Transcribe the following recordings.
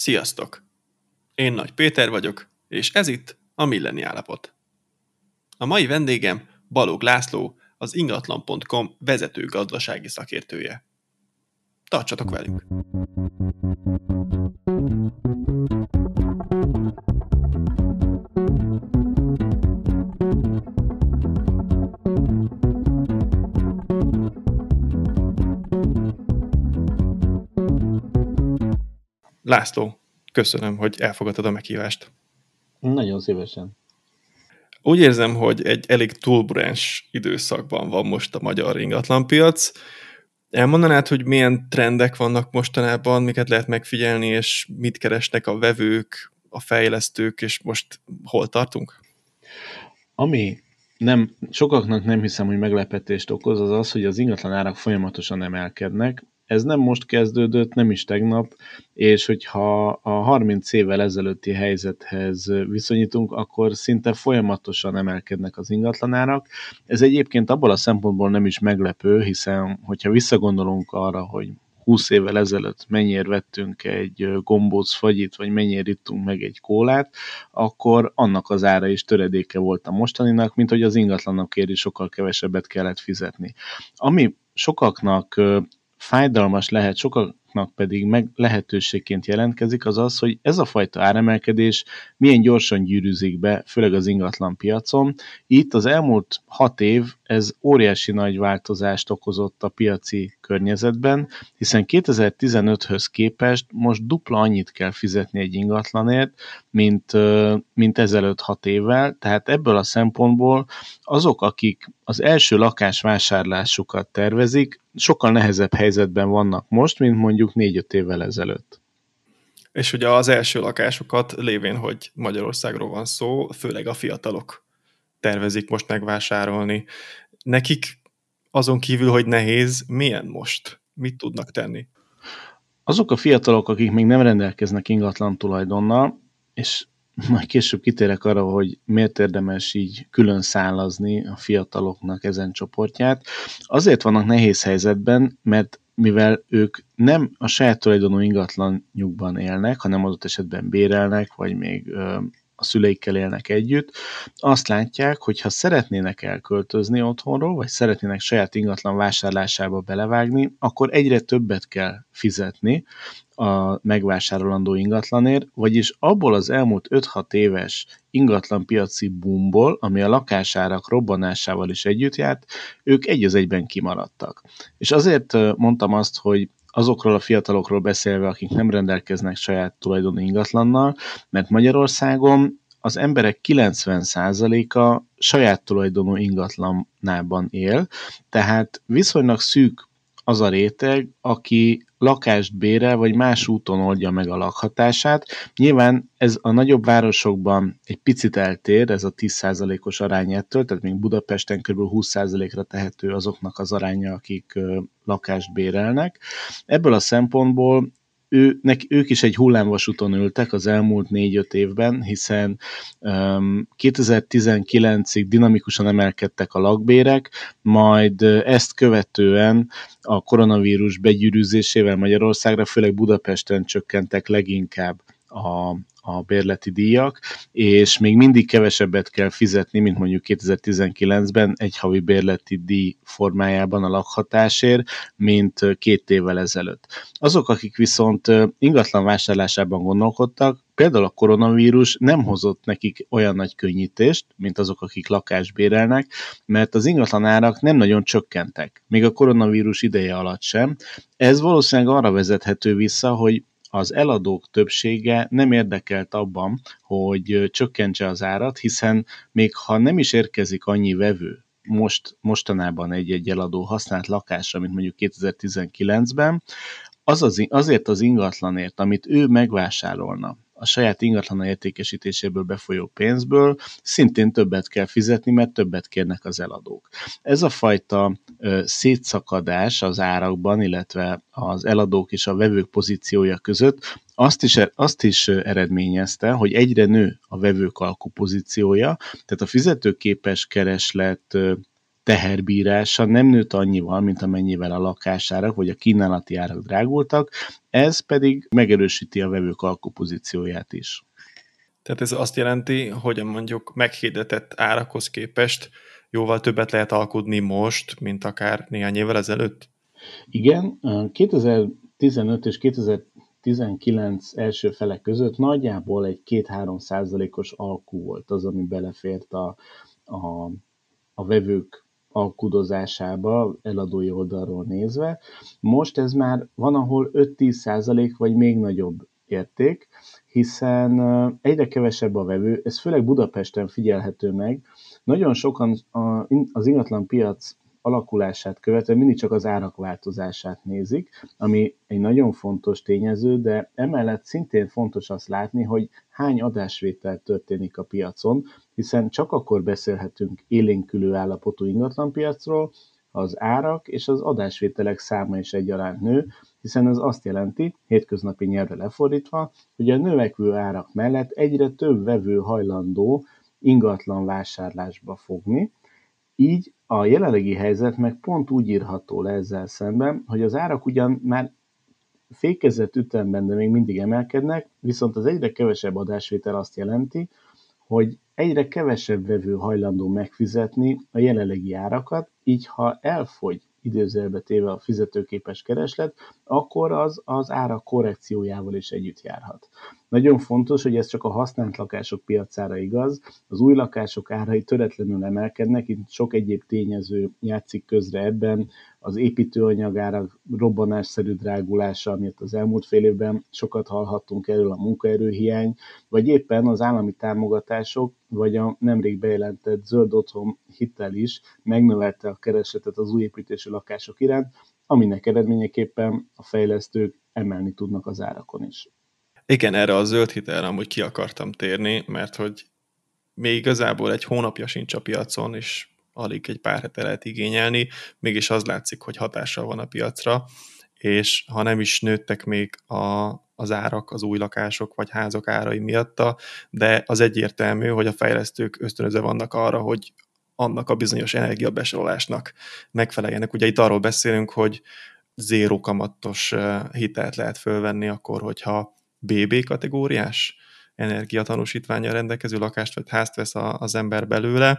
Sziasztok! Én Nagy Péter vagyok, és ez itt a Milleni Állapot. A mai vendégem Balog László, az ingatlan.com vezető gazdasági szakértője. Tartsatok velünk! László, köszönöm, hogy elfogadtad a meghívást. Nagyon szívesen. Úgy érzem, hogy egy elég turbulens időszakban van most a magyar ingatlanpiac. Elmondanád, hogy milyen trendek vannak mostanában, miket lehet megfigyelni, és mit keresnek a vevők, a fejlesztők, és most hol tartunk? Ami nem, sokaknak nem hiszem, hogy meglepetést okoz, az az, hogy az ingatlan árak folyamatosan emelkednek, ez nem most kezdődött, nem is tegnap, és hogyha a 30 évvel ezelőtti helyzethez viszonyítunk, akkor szinte folyamatosan emelkednek az ingatlanárak. Ez egyébként abból a szempontból nem is meglepő, hiszen hogyha visszagondolunk arra, hogy 20 évvel ezelőtt mennyire vettünk egy gombóc fagyit, vagy mennyire ittunk meg egy kólát, akkor annak az ára is töredéke volt a mostaninak, mint hogy az ingatlanokért is sokkal kevesebbet kellett fizetni. Ami sokaknak fájdalmas lehet, sokaknak pedig meg lehetőségként jelentkezik, az az, hogy ez a fajta áremelkedés milyen gyorsan gyűrűzik be, főleg az ingatlan piacon. Itt az elmúlt hat év ez óriási nagy változást okozott a piaci környezetben, hiszen 2015-höz képest most dupla annyit kell fizetni egy ingatlanért, mint, mint ezelőtt hat évvel, tehát ebből a szempontból azok, akik az első lakásvásárlásukat tervezik, sokkal nehezebb helyzetben vannak most, mint mondjuk 4-5 évvel ezelőtt. És ugye az első lakásokat lévén, hogy Magyarországról van szó, főleg a fiatalok tervezik most megvásárolni. Nekik azon kívül, hogy nehéz, milyen most? Mit tudnak tenni? Azok a fiatalok, akik még nem rendelkeznek ingatlan tulajdonnal, és majd később kitérek arra, hogy miért érdemes így külön szállazni a fiataloknak ezen csoportját. Azért vannak nehéz helyzetben, mert mivel ők nem a saját tulajdonú ingatlanjukban élnek, hanem adott esetben bérelnek, vagy még a szüleikkel élnek együtt, azt látják, hogy ha szeretnének elköltözni otthonról, vagy szeretnének saját ingatlan vásárlásába belevágni, akkor egyre többet kell fizetni a megvásárolandó ingatlanért, vagyis abból az elmúlt 5-6 éves ingatlan piaci boomból, ami a lakásárak robbanásával is együtt járt, ők egy az egyben kimaradtak. És azért mondtam azt, hogy azokról a fiatalokról beszélve, akik nem rendelkeznek saját tulajdonú ingatlannal, mert Magyarországon az emberek 90%-a saját tulajdonú ingatlanában él, tehát viszonylag szűk az a réteg, aki lakást bérel, vagy más úton oldja meg a lakhatását. Nyilván ez a nagyobb városokban egy picit eltér, ez a 10%-os arány ettől, tehát még Budapesten kb. 20%-ra tehető azoknak az aránya, akik lakást bérelnek. Ebből a szempontból ő, neki, ők is egy hullámvasúton ültek az elmúlt négy-öt évben, hiszen um, 2019-ig dinamikusan emelkedtek a lakbérek, majd ezt követően a koronavírus begyűrűzésével Magyarországra, főleg Budapesten csökkentek leginkább a, a bérleti díjak, és még mindig kevesebbet kell fizetni, mint mondjuk 2019-ben egy havi bérleti díj formájában a lakhatásért, mint két évvel ezelőtt. Azok, akik viszont ingatlan vásárlásában gondolkodtak, például a koronavírus nem hozott nekik olyan nagy könnyítést, mint azok, akik lakást bérelnek, mert az ingatlan árak nem nagyon csökkentek, még a koronavírus ideje alatt sem. Ez valószínűleg arra vezethető vissza, hogy az eladók többsége nem érdekelt abban, hogy csökkentse az árat, hiszen még ha nem is érkezik annyi vevő, most, mostanában egy-egy eladó használt lakásra, mint mondjuk 2019-ben, az az, azért az ingatlanért, amit ő megvásárolna, a saját ingatlana értékesítéséből befolyó pénzből szintén többet kell fizetni, mert többet kérnek az eladók. Ez a fajta szétszakadás az árakban, illetve az eladók és a vevők pozíciója között azt is, azt is eredményezte, hogy egyre nő a vevők alkupozíciója, tehát a fizetőképes kereslet teherbírása nem nőtt annyival, mint amennyivel a lakásárak vagy a kínálati árak drágultak, ez pedig megerősíti a vevők alkupozícióját is. Tehát ez azt jelenti, hogy mondjuk meghirdetett árakhoz képest jóval többet lehet alkudni most, mint akár néhány évvel ezelőtt? Igen, 2015 és 2019 első fele között nagyjából egy 2-3 százalékos alkú volt az, ami belefért a, a, a vevők alkudozásába, eladói oldalról nézve. Most ez már van, ahol 5-10 százalék, vagy még nagyobb érték, hiszen egyre kevesebb a vevő, ez főleg Budapesten figyelhető meg. Nagyon sokan az ingatlan piac alakulását követően mindig csak az árak változását nézik, ami egy nagyon fontos tényező, de emellett szintén fontos azt látni, hogy hány adásvétel történik a piacon, hiszen csak akkor beszélhetünk élénkülő állapotú ingatlanpiacról, az árak és az adásvételek száma is egyaránt nő, hiszen ez azt jelenti, hétköznapi nyelvre lefordítva, hogy a növekvő árak mellett egyre több vevő hajlandó ingatlan vásárlásba fogni, így a jelenlegi helyzet meg pont úgy írható le ezzel szemben, hogy az árak ugyan már fékezett ütemben, de még mindig emelkednek, viszont az egyre kevesebb adásvétel azt jelenti, hogy egyre kevesebb vevő hajlandó megfizetni a jelenlegi árakat, így ha elfogy idézőjelbe téve a fizetőképes kereslet, akkor az az ára korrekciójával is együtt járhat. Nagyon fontos, hogy ez csak a használt lakások piacára igaz, az új lakások árai töretlenül emelkednek, itt sok egyéb tényező játszik közre ebben, az építőanyagárak robbanásszerű drágulása, amit az elmúlt fél évben sokat hallhattunk erről, a munkaerőhiány, vagy éppen az állami támogatások, vagy a nemrég bejelentett zöld otthon hitel is megnövelte a keresletet az új építésű lakások iránt, aminek eredményeképpen a fejlesztők emelni tudnak az árakon is. Igen, erre a zöld hitelre amúgy ki akartam térni, mert hogy még igazából egy hónapja sincs a piacon, és alig egy pár hete lehet igényelni, mégis az látszik, hogy hatással van a piacra, és ha nem is nőttek még a, az árak, az új lakások vagy házak árai miatta, de az egyértelmű, hogy a fejlesztők ösztönözve vannak arra, hogy annak a bizonyos energiabesorolásnak megfeleljenek. Ugye itt arról beszélünk, hogy zéró kamatos eh, hitelt lehet fölvenni akkor, hogyha BB kategóriás energiatanúsítványa rendelkező lakást vagy házt vesz az ember belőle.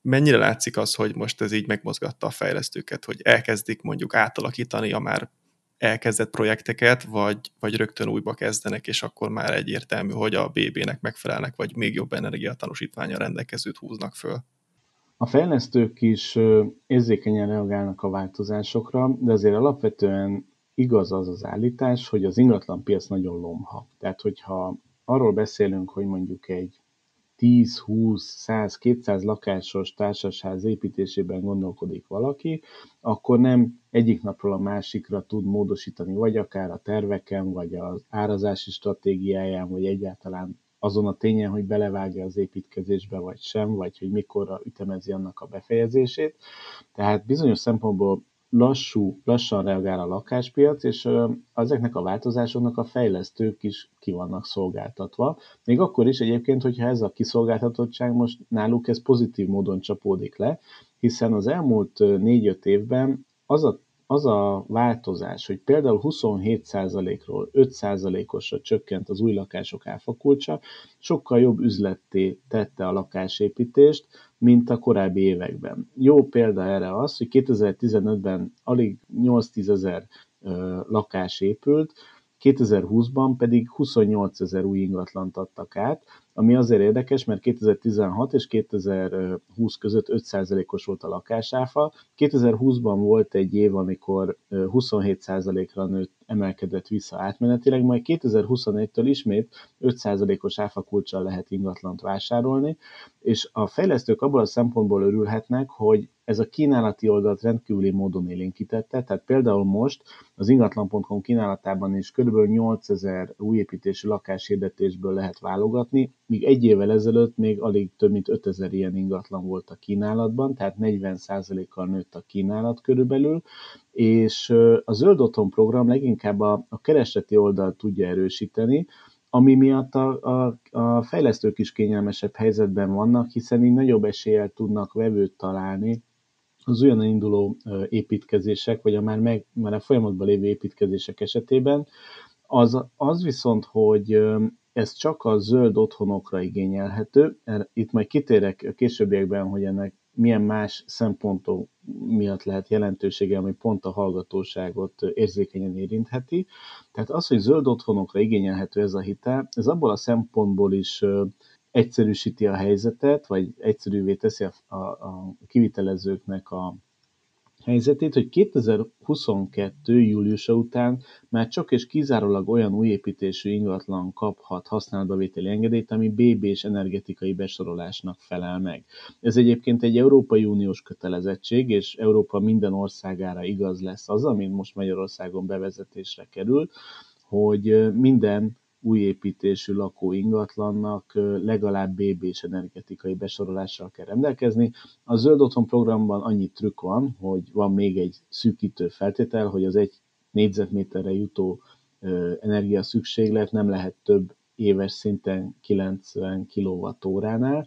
Mennyire látszik az, hogy most ez így megmozgatta a fejlesztőket, hogy elkezdik mondjuk átalakítani a már elkezdett projekteket, vagy, vagy rögtön újba kezdenek, és akkor már egyértelmű, hogy a BB-nek megfelelnek, vagy még jobb energiatanúsítványa rendelkezőt húznak föl. A fejlesztők is érzékenyen reagálnak a változásokra, de azért alapvetően igaz az az állítás, hogy az ingatlan piac nagyon lomha. Tehát, hogyha arról beszélünk, hogy mondjuk egy 10, 20, 100, 200 lakásos társasház építésében gondolkodik valaki, akkor nem egyik napról a másikra tud módosítani, vagy akár a terveken, vagy az árazási stratégiáján, vagy egyáltalán azon a tényen, hogy belevágja az építkezésbe, vagy sem, vagy hogy mikorra ütemezi annak a befejezését. Tehát bizonyos szempontból lassú, lassan reagál a lakáspiac, és ezeknek a változásoknak a fejlesztők is ki vannak szolgáltatva. Még akkor is egyébként, hogyha ez a kiszolgáltatottság most náluk ez pozitív módon csapódik le, hiszen az elmúlt 4-5 évben az a az a változás, hogy például 27%-ról 5%-osra csökkent az új lakások áfakulcsa, sokkal jobb üzletté tette a lakásépítést, mint a korábbi években. Jó példa erre az, hogy 2015-ben alig 8-10 ezer lakás épült, 2020-ban pedig 28 ezer új ingatlant adtak át, ami azért érdekes, mert 2016 és 2020 között 5%-os volt a lakásáfa. 2020-ban volt egy év, amikor 27%-ra nőtt, emelkedett vissza átmenetileg, majd 2021-től ismét 5%-os áfakulcsal lehet ingatlant vásárolni, és a fejlesztők abból a szempontból örülhetnek, hogy ez a kínálati oldalt rendkívüli módon élénkítette, tehát például most az ingatlan.com kínálatában is kb. 8000 újépítési lakáshirdetésből lehet válogatni, míg egy évvel ezelőtt még alig több mint 5000 ilyen ingatlan volt a kínálatban, tehát 40%-kal nőtt a kínálat körülbelül, és a Zöld Otthon program leginkább a, a keresleti oldalt tudja erősíteni, ami miatt a, a, a fejlesztők is kényelmesebb helyzetben vannak, hiszen így nagyobb eséllyel tudnak vevőt találni az olyan induló építkezések, vagy a már, meg, már a folyamatban lévő építkezések esetében, az, az viszont, hogy ez csak a zöld otthonokra igényelhető. Itt majd kitérek a későbbiekben, hogy ennek milyen más szempontok miatt lehet jelentősége, ami pont a hallgatóságot érzékenyen érintheti. Tehát az, hogy zöld otthonokra igényelhető ez a hitel, ez abból a szempontból is egyszerűsíti a helyzetet, vagy egyszerűvé teszi a, a, a kivitelezőknek a helyzetét, hogy 2022. júliusa után már csak és kizárólag olyan új építésű ingatlan kaphat használatbavételi engedélyt, ami BB-s energetikai besorolásnak felel meg. Ez egyébként egy Európai Uniós kötelezettség, és Európa minden országára igaz lesz az, ami most Magyarországon bevezetésre kerül, hogy minden új építésű lakó ingatlannak legalább BB-s energetikai besorolással kell rendelkezni. A Zöld Otthon programban annyi trükk van, hogy van még egy szűkítő feltétel, hogy az egy négyzetméterre jutó energia szükséglet nem lehet több éves szinten 90 kWh-nál,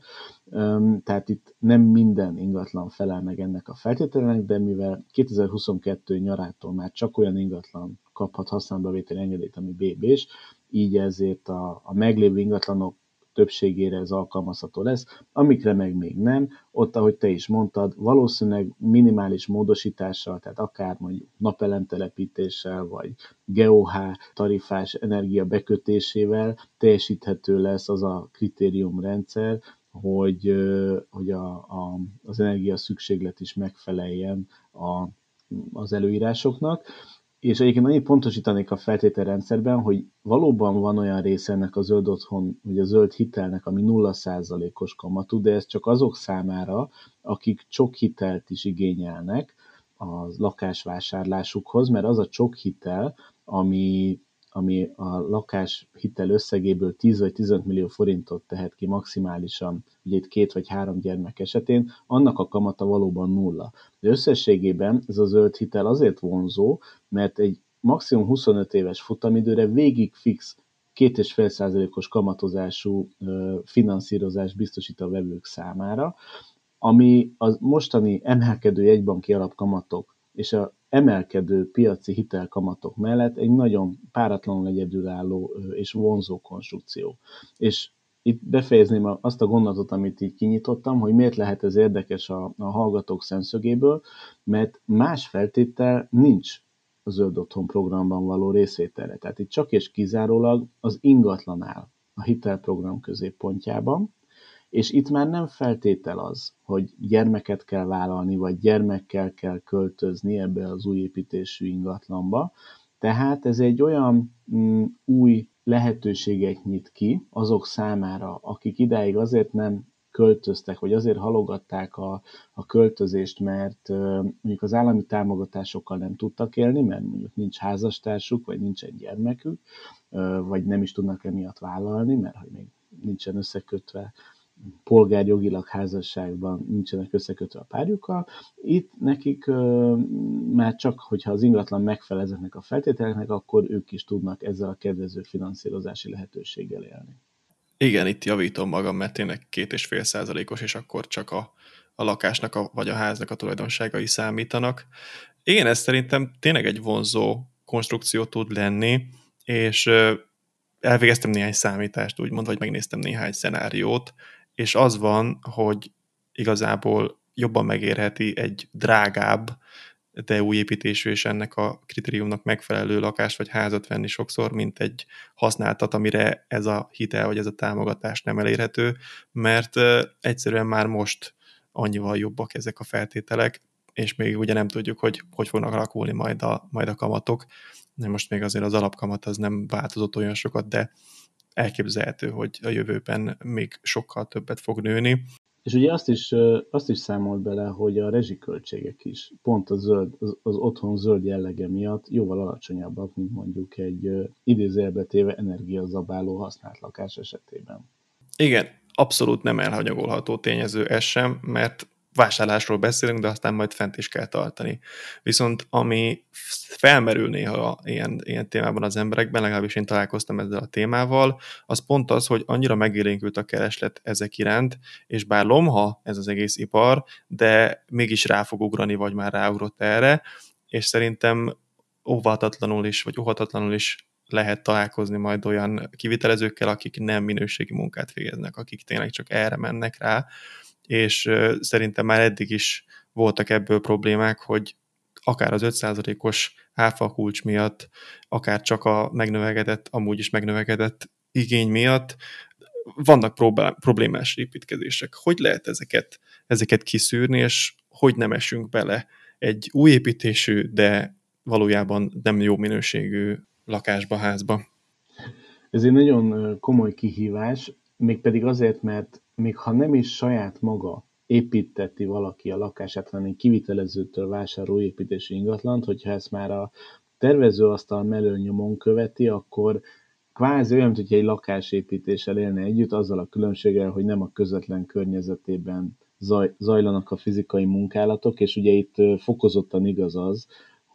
tehát itt nem minden ingatlan felel meg ennek a feltételnek, de mivel 2022 nyarától már csak olyan ingatlan kaphat használatba engedélyt, ami BB-s, így ezért a, a meglévő ingatlanok többségére ez alkalmazható lesz, amikre meg még nem, ott, ahogy te is mondtad, valószínűleg minimális módosítással, tehát akár mondjuk napelemtelepítéssel, vagy GeoH tarifás energia bekötésével teljesíthető lesz az a kritériumrendszer, hogy, hogy a, a, az energia szükséglet is megfeleljen a, az előírásoknak. És egyébként annyit pontosítanék a feltételrendszerben, hogy valóban van olyan része ennek a zöld otthon, vagy a zöld hitelnek, ami 0%-os kamatú, de ez csak azok számára, akik csok hitelt is igényelnek a lakásvásárlásukhoz, mert az a csok hitel, ami ami a lakás hitel összegéből 10 vagy 15 millió forintot tehet ki maximálisan, ugye itt két vagy három gyermek esetén, annak a kamata valóban nulla. De összességében ez a zöld hitel azért vonzó, mert egy maximum 25 éves futamidőre végig fix 2,5%-os kamatozású finanszírozás biztosít a vevők számára, ami az mostani emelkedő jegybanki alapkamatok és a emelkedő piaci hitelkamatok mellett egy nagyon páratlanul egyedülálló és vonzó konstrukció. És itt befejezném azt a gondolatot, amit így kinyitottam, hogy miért lehet ez érdekes a, a hallgatók szemszögéből, mert más feltétel nincs a Zöld Otthon programban való részvételre. Tehát itt csak és kizárólag az ingatlan áll a hitelprogram középpontjában, és itt már nem feltétel az, hogy gyermeket kell vállalni, vagy gyermekkel kell költözni ebbe az új építésű ingatlanba. Tehát ez egy olyan mm, új lehetőséget nyit ki azok számára, akik idáig azért nem költöztek, vagy azért halogatták a, a költözést, mert mondjuk az állami támogatásokkal nem tudtak élni, mert mondjuk nincs házastársuk, vagy nincsen gyermekük, vagy nem is tudnak emiatt vállalni, mert hogy még nincsen összekötve polgárjogilag házasságban nincsenek összekötve a párjukkal. Itt nekik már csak, hogyha az ingatlan megfelel a feltételeknek, akkor ők is tudnak ezzel a kedvező finanszírozási lehetőséggel élni. Igen, itt javítom magam, mert tényleg két és fél százalékos, és akkor csak a, a lakásnak a, vagy a háznak a tulajdonságai számítanak. Igen, ez szerintem tényleg egy vonzó konstrukció tud lenni, és elvégeztem néhány számítást, úgymond, vagy megnéztem néhány szenáriót, és az van, hogy igazából jobban megérheti egy drágább, de új építésű és ennek a kritériumnak megfelelő lakást vagy házat venni sokszor, mint egy használtat, amire ez a hitel vagy ez a támogatás nem elérhető, mert egyszerűen már most annyival jobbak ezek a feltételek, és még ugye nem tudjuk, hogy hogy fognak alakulni majd a, majd a kamatok. Most még azért az alapkamat az nem változott olyan sokat, de elképzelhető, hogy a jövőben még sokkal többet fog nőni. És ugye azt is, azt is számolt bele, hogy a rezsiköltségek is pont a zöld, az, az otthon zöld jellege miatt jóval alacsonyabbak, mint mondjuk egy idézőjelbe téve energiazabáló használt lakás esetében. Igen, abszolút nem elhanyagolható tényező ez sem, mert vásárlásról beszélünk, de aztán majd fent is kell tartani. Viszont ami felmerül néha ilyen, ilyen témában az emberekben, legalábbis én találkoztam ezzel a témával, az pont az, hogy annyira megélénkült a kereslet ezek iránt, és bár lomha ez az egész ipar, de mégis rá fog ugrani, vagy már ráugrott erre, és szerintem óvatatlanul is, vagy óhatatlanul is lehet találkozni majd olyan kivitelezőkkel, akik nem minőségi munkát végeznek, akik tényleg csak erre mennek rá, és szerintem már eddig is voltak ebből problémák, hogy akár az 5%-os áfa kulcs miatt, akár csak a megnövekedett, amúgy is megnövekedett igény miatt vannak problémás építkezések. Hogy lehet ezeket, ezeket kiszűrni, és hogy nem esünk bele egy új építésű, de valójában nem jó minőségű lakásba, házba? Ez egy nagyon komoly kihívás, mégpedig azért, mert még ha nem is saját maga építeti valaki a lakását, hanem egy kivitelezőtől vásárol építési ingatlant, hogyha ezt már a tervezőasztal mellől nyomon követi, akkor kvázi olyan, mint hogy egy lakásépítéssel élne együtt, azzal a különbséggel, hogy nem a közvetlen környezetében zaj, zajlanak a fizikai munkálatok, és ugye itt fokozottan igaz az,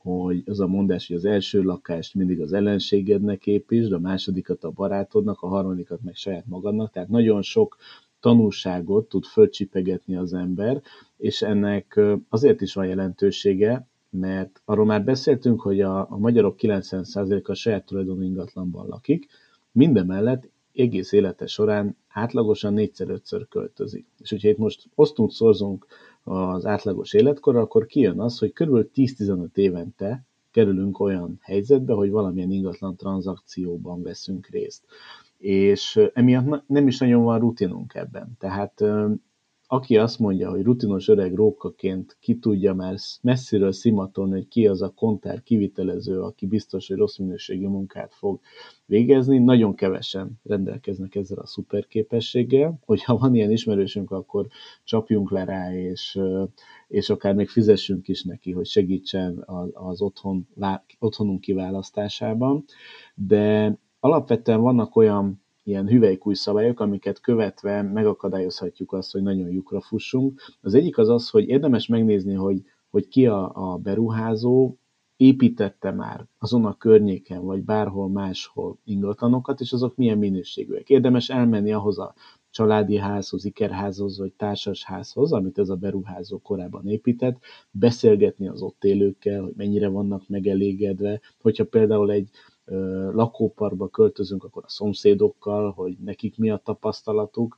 hogy az a mondás, hogy az első lakást mindig az ellenségednek építsd, a másodikat a barátodnak, a harmadikat meg saját magadnak, tehát nagyon sok tanulságot tud fölcsipegetni az ember, és ennek azért is van jelentősége, mert arról már beszéltünk, hogy a, a magyarok 90%-a saját tulajdonú ingatlanban lakik, mindemellett egész élete során átlagosan négyszer-ötször költözik. És hogyha itt most osztunk, szorzunk az átlagos életkorra, akkor kijön az, hogy kb. 10-15 évente kerülünk olyan helyzetbe, hogy valamilyen ingatlan tranzakcióban veszünk részt és emiatt nem is nagyon van rutinunk ebben. Tehát aki azt mondja, hogy rutinos öreg rókaként ki tudja már messziről szimatolni, hogy ki az a kontár kivitelező, aki biztos, hogy rossz minőségű munkát fog végezni, nagyon kevesen rendelkeznek ezzel a szuperképességgel. Hogyha van ilyen ismerősünk, akkor csapjunk le rá, és, és akár még fizessünk is neki, hogy segítsen az otthon, otthonunk kiválasztásában. De alapvetően vannak olyan ilyen hüvelykúj szabályok, amiket követve megakadályozhatjuk azt, hogy nagyon lyukra fussunk. Az egyik az az, hogy érdemes megnézni, hogy, hogy ki a, a beruházó, építette már azon a környéken, vagy bárhol máshol ingatlanokat, és azok milyen minőségűek. Érdemes elmenni ahhoz a családi házhoz, ikerházhoz, vagy társas házhoz, amit ez a beruházó korábban épített, beszélgetni az ott élőkkel, hogy mennyire vannak megelégedve, hogyha például egy lakóparkba költözünk, akkor a szomszédokkal, hogy nekik mi a tapasztalatuk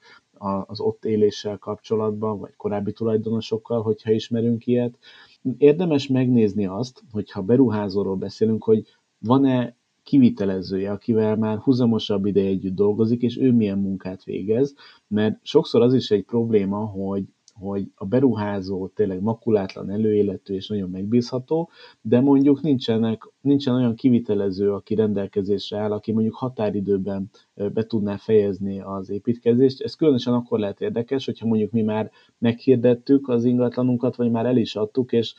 az ott éléssel kapcsolatban, vagy korábbi tulajdonosokkal, hogyha ismerünk ilyet. Érdemes megnézni azt, hogyha beruházóról beszélünk, hogy van-e kivitelezője, akivel már huzamosabb ideje együtt dolgozik, és ő milyen munkát végez, mert sokszor az is egy probléma, hogy hogy a beruházó tényleg makulátlan, előéletű és nagyon megbízható, de mondjuk nincsenek, nincsen olyan kivitelező, aki rendelkezésre áll, aki mondjuk határidőben be tudná fejezni az építkezést. Ez különösen akkor lehet érdekes, hogyha mondjuk mi már meghirdettük az ingatlanunkat, vagy már el is adtuk, és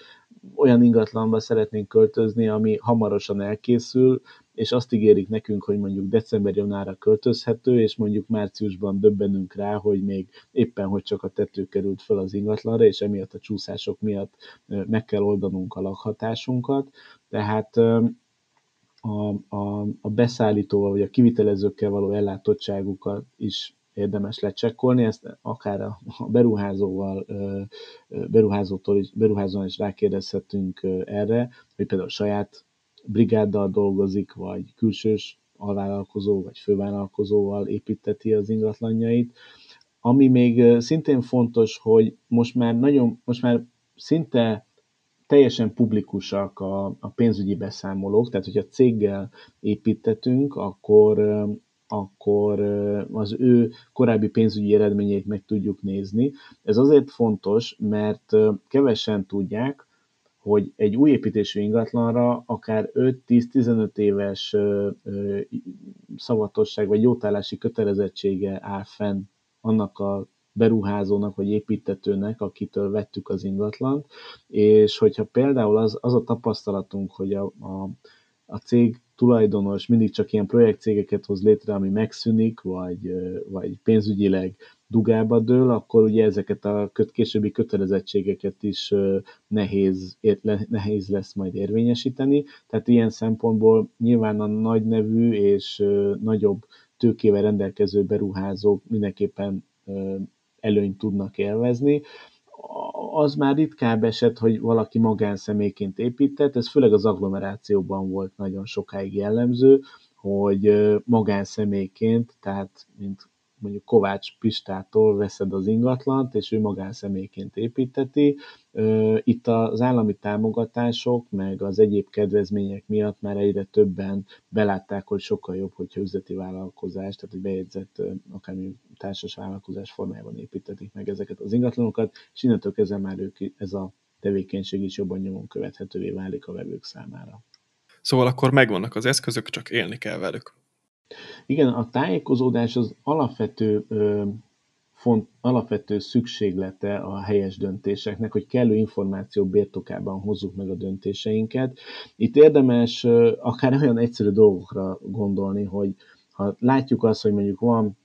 olyan ingatlanba szeretnénk költözni, ami hamarosan elkészül, és azt ígérik nekünk, hogy mondjuk december-januárra költözhető, és mondjuk márciusban döbbenünk rá, hogy még éppen, hogy csak a tető került fel az ingatlanra, és emiatt a csúszások miatt meg kell oldanunk a lakhatásunkat. Tehát a, a, a beszállítóval, vagy a kivitelezőkkel való ellátottságukat is érdemes lecsekkolni, ezt akár a beruházóval, beruházótól is, beruházóan is rákérdezhetünk erre, hogy például saját brigáddal dolgozik, vagy külsős alvállalkozó, vagy fővállalkozóval építeti az ingatlanjait. Ami még szintén fontos, hogy most már nagyon, most már szinte teljesen publikusak a, a pénzügyi beszámolók, tehát hogyha céggel építetünk, akkor, akkor az ő korábbi pénzügyi eredményeit meg tudjuk nézni. Ez azért fontos, mert kevesen tudják, hogy egy új építésű ingatlanra akár 5-10-15 éves szavatosság vagy jótállási kötelezettsége áll fenn annak a beruházónak vagy építetőnek, akitől vettük az ingatlant, és hogyha például az, az a tapasztalatunk, hogy a, a, a cég tulajdonos mindig csak ilyen projektcégeket hoz létre, ami megszűnik, vagy, vagy pénzügyileg dugába dől, akkor ugye ezeket a későbbi kötelezettségeket is nehéz, nehéz lesz majd érvényesíteni. Tehát ilyen szempontból nyilván a nagy nevű és nagyobb tőkével rendelkező beruházók mindenképpen előnyt tudnak élvezni. Az már ritkább eset, hogy valaki magánszemélyként épített, ez főleg az agglomerációban volt nagyon sokáig jellemző, hogy magánszemélyként, tehát mint mondjuk Kovács Pistától veszed az ingatlant, és ő magánszemélyként építeti. Itt az állami támogatások, meg az egyéb kedvezmények miatt már egyre többen belátták, hogy sokkal jobb, hogyha üzleti vállalkozás, tehát egy bejegyzett akármi társas vállalkozás formájában építetik meg ezeket az ingatlanokat, és innentől kezdve már ők, ez a tevékenység is jobban nyomon követhetővé válik a vevők számára. Szóval akkor megvannak az eszközök, csak élni kell velük. Igen, a tájékozódás az alapvető, font, alapvető szükséglete a helyes döntéseknek, hogy kellő információ birtokában hozzuk meg a döntéseinket. Itt érdemes akár olyan egyszerű dolgokra gondolni, hogy ha látjuk azt, hogy mondjuk van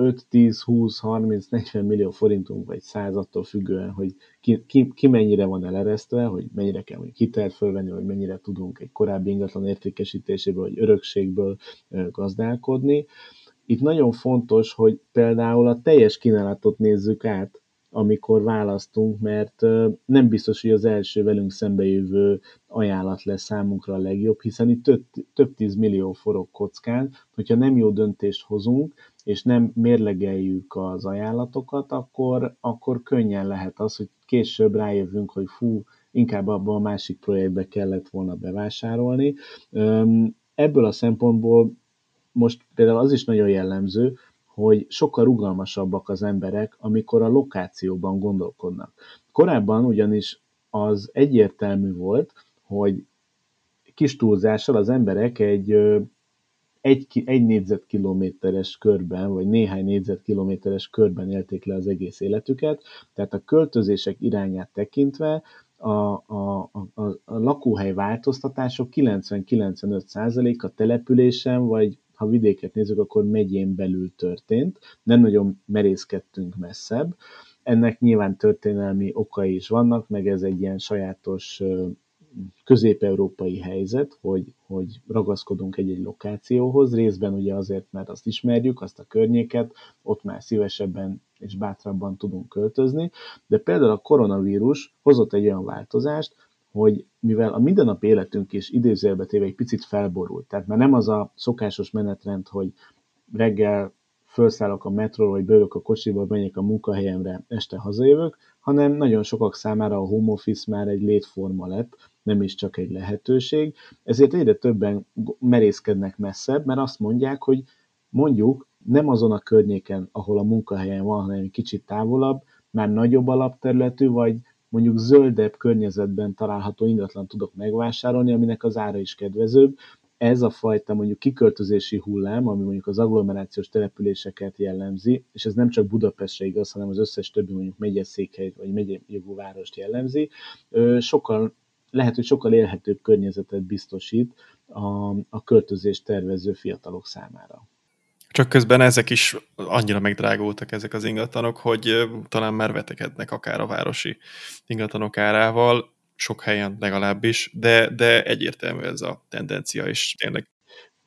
5, 10, 20, 30, 40 millió forintunk, vagy 100 attól függően, hogy ki, ki, ki mennyire van eleresztve, hogy mennyire kell mondjuk hitelt fölvenni, vagy mennyire tudunk egy korábbi ingatlan értékesítéséből, vagy örökségből gazdálkodni. Itt nagyon fontos, hogy például a teljes kínálatot nézzük át, amikor választunk, mert nem biztos, hogy az első velünk szembejövő ajánlat lesz számunkra a legjobb, hiszen itt több, több tíz millió forog kockán, hogyha nem jó döntést hozunk, és nem mérlegeljük az ajánlatokat, akkor, akkor könnyen lehet az, hogy később rájövünk, hogy fú, inkább abban a másik projektbe kellett volna bevásárolni. Ebből a szempontból most például az is nagyon jellemző, hogy sokkal rugalmasabbak az emberek, amikor a lokációban gondolkodnak. Korábban ugyanis az egyértelmű volt, hogy kis túlzással az emberek egy egy, egy négyzetkilométeres körben, vagy néhány négyzetkilométeres körben élték le az egész életüket, tehát a költözések irányát tekintve a, a, a, a lakóhely változtatások 90-95% a településen, vagy ha vidéket nézzük, akkor megyén belül történt, nem nagyon merészkedtünk messzebb. Ennek nyilván történelmi okai is vannak, meg ez egy ilyen sajátos közép-európai helyzet, hogy, hogy ragaszkodunk egy-egy lokációhoz, részben ugye azért, mert azt ismerjük, azt a környéket, ott már szívesebben és bátrabban tudunk költözni, de például a koronavírus hozott egy olyan változást, hogy mivel a mindennapi életünk is idézőjelbe téve egy picit felborult, tehát már nem az a szokásos menetrend, hogy reggel felszállok a metróról, vagy beülök a kocsiba, megyek a munkahelyemre, este hazajövök, hanem nagyon sokak számára a home office már egy létforma lett, nem is csak egy lehetőség. Ezért egyre többen merészkednek messzebb, mert azt mondják, hogy mondjuk nem azon a környéken, ahol a munkahelyen van, hanem egy kicsit távolabb, már nagyobb alapterületű, vagy mondjuk zöldebb környezetben található ingatlan tudok megvásárolni, aminek az ára is kedvezőbb. Ez a fajta mondjuk kiköltözési hullám, ami mondjuk az agglomerációs településeket jellemzi, és ez nem csak Budapestre igaz, hanem az összes többi mondjuk megyeszékhely vagy megyejogú várost jellemzi, sokkal lehet, hogy sokkal élhetőbb környezetet biztosít a, a költözést tervező fiatalok számára. Csak közben ezek is annyira megdrágultak ezek az ingatlanok, hogy talán már vetekednek akár a városi ingatlanok árával, sok helyen legalábbis, de, de egyértelmű ez a tendencia, és tényleg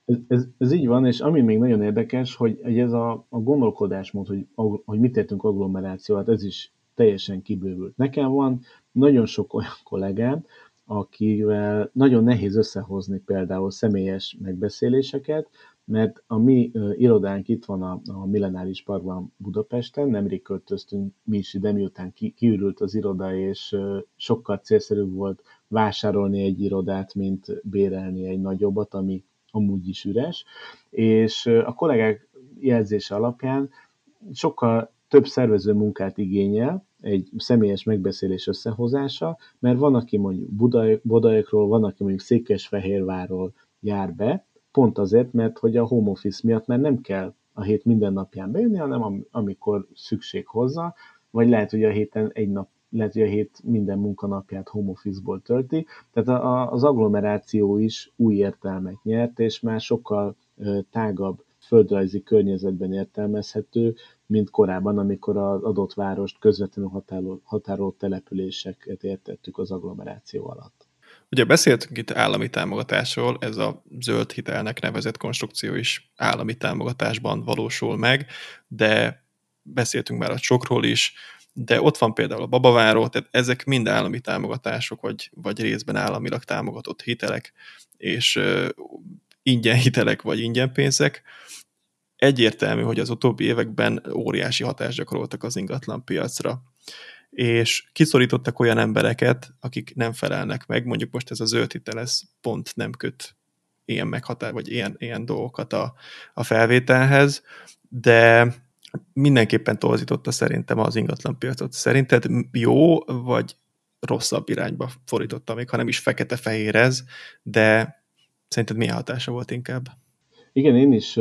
ez, ez, ez így van, és ami még nagyon érdekes, hogy ez a, a gondolkodásmód, hogy, hogy mit értünk agglomeráció, hát ez is teljesen kibővült. Nekem van nagyon sok olyan kollégám, akivel nagyon nehéz összehozni például személyes megbeszéléseket, mert a mi irodánk itt van a, a Millenáris Parkban Budapesten, nemrég költöztünk mi is ide, miután ki, kiürült az iroda, és sokkal célszerűbb volt vásárolni egy irodát, mint bérelni egy nagyobbat, ami amúgy is üres, és a kollégák jelzése alapján sokkal több szervező munkát igényel, egy személyes megbeszélés összehozása, mert van, aki mondjuk Budajokról, van, aki mondjuk Székesfehérvárról jár be, pont azért, mert hogy a home office miatt már nem kell a hét minden napján bejönni, hanem amikor szükség hozzá, vagy lehet, hogy a héten egy nap lehet, hogy a hét minden munkanapját home office-ból tölti, tehát a, az agglomeráció is új értelmet nyert, és már sokkal tágabb földrajzi környezetben értelmezhető, mint korábban, amikor az adott várost közvetlenül határolt településeket értettük az agglomeráció alatt. Ugye beszéltünk itt állami támogatásról, ez a zöld hitelnek nevezett konstrukció is állami támogatásban valósul meg, de beszéltünk már a csokról is, de ott van például a babaváró, tehát ezek mind állami támogatások, vagy, vagy részben államilag támogatott hitelek, és uh, ingyen hitelek, vagy ingyen pénzek. Egyértelmű, hogy az utóbbi években óriási hatást gyakoroltak az ingatlan piacra és kiszorítottak olyan embereket, akik nem felelnek meg, mondjuk most ez a zöld hitel, ez pont nem köt ilyen meghatár, vagy ilyen, ilyen dolgokat a, a felvételhez, de mindenképpen torzította szerintem az ingatlan piacot. Szerinted jó, vagy rosszabb irányba fordította, még ha nem is fekete-fehér ez, de szerinted milyen hatása volt inkább? Igen, én is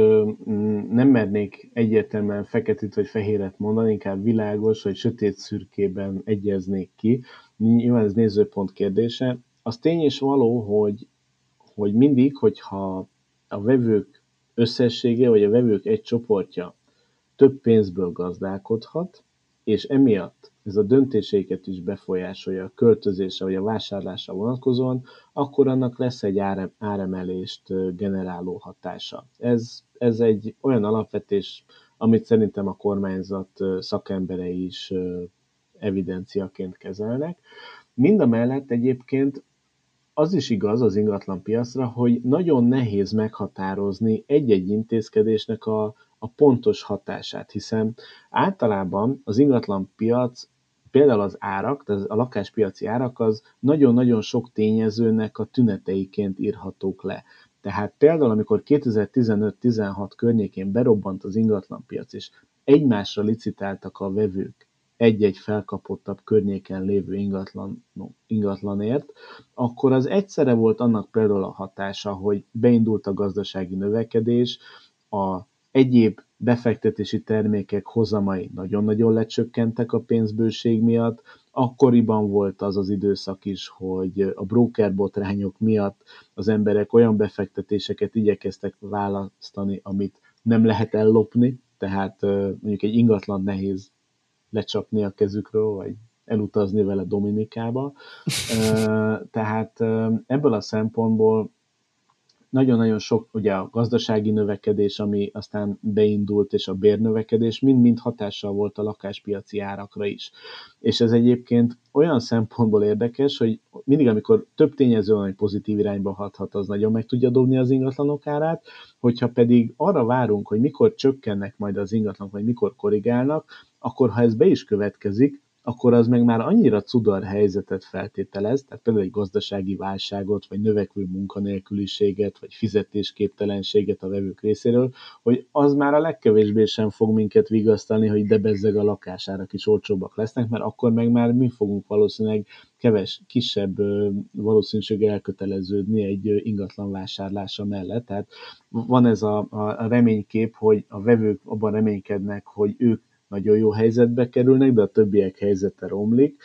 nem mernék egyértelműen feketét vagy fehéret mondani, inkább világos vagy sötét szürkében egyeznék ki. Nyilván ez nézőpont kérdése. Az tény és való, hogy, hogy mindig, hogyha a vevők összessége, vagy a vevők egy csoportja több pénzből gazdálkodhat, és emiatt ez a döntéseiket is befolyásolja a költözésre vagy a vásárlásra vonatkozóan, akkor annak lesz egy áremelést generáló hatása. Ez, ez egy olyan alapvetés, amit szerintem a kormányzat szakemberei is evidenciaként kezelnek. Mind a mellett egyébként az is igaz az ingatlan piacra, hogy nagyon nehéz meghatározni egy-egy intézkedésnek a, a pontos hatását, hiszen általában az ingatlan piac például az árak, tehát a lakáspiaci árak az nagyon-nagyon sok tényezőnek a tüneteiként írhatók le. Tehát például, amikor 2015-16 környékén berobbant az ingatlanpiac, és egymásra licitáltak a vevők egy-egy felkapottabb környéken lévő ingatlan, ingatlanért, akkor az egyszerre volt annak például a hatása, hogy beindult a gazdasági növekedés, a egyéb befektetési termékek hozamai nagyon-nagyon lecsökkentek a pénzbőség miatt. Akkoriban volt az az időszak is, hogy a broker botrányok miatt az emberek olyan befektetéseket igyekeztek választani, amit nem lehet ellopni, tehát mondjuk egy ingatlan nehéz lecsapni a kezükről, vagy elutazni vele Dominikába. Tehát ebből a szempontból nagyon-nagyon sok, ugye a gazdasági növekedés, ami aztán beindult, és a bérnövekedés mind-mind hatással volt a lakáspiaci árakra is. És ez egyébként olyan szempontból érdekes, hogy mindig, amikor több tényező van, hogy pozitív irányba hathat, az nagyon meg tudja dobni az ingatlanok árát, hogyha pedig arra várunk, hogy mikor csökkennek majd az ingatlanok, vagy mikor korrigálnak, akkor ha ez be is következik, akkor az meg már annyira cudar helyzetet feltételez, tehát például egy gazdasági válságot, vagy növekvő munkanélküliséget, vagy fizetésképtelenséget a vevők részéről, hogy az már a legkevésbé sem fog minket vigasztalni, hogy debezzeg a lakásárak is olcsóbbak lesznek, mert akkor meg már mi fogunk valószínűleg keves, kisebb valószínűség elköteleződni egy ingatlan vásárlása mellett. Tehát van ez a, a reménykép, hogy a vevők abban reménykednek, hogy ők nagyon jó helyzetbe kerülnek, de a többiek helyzete romlik.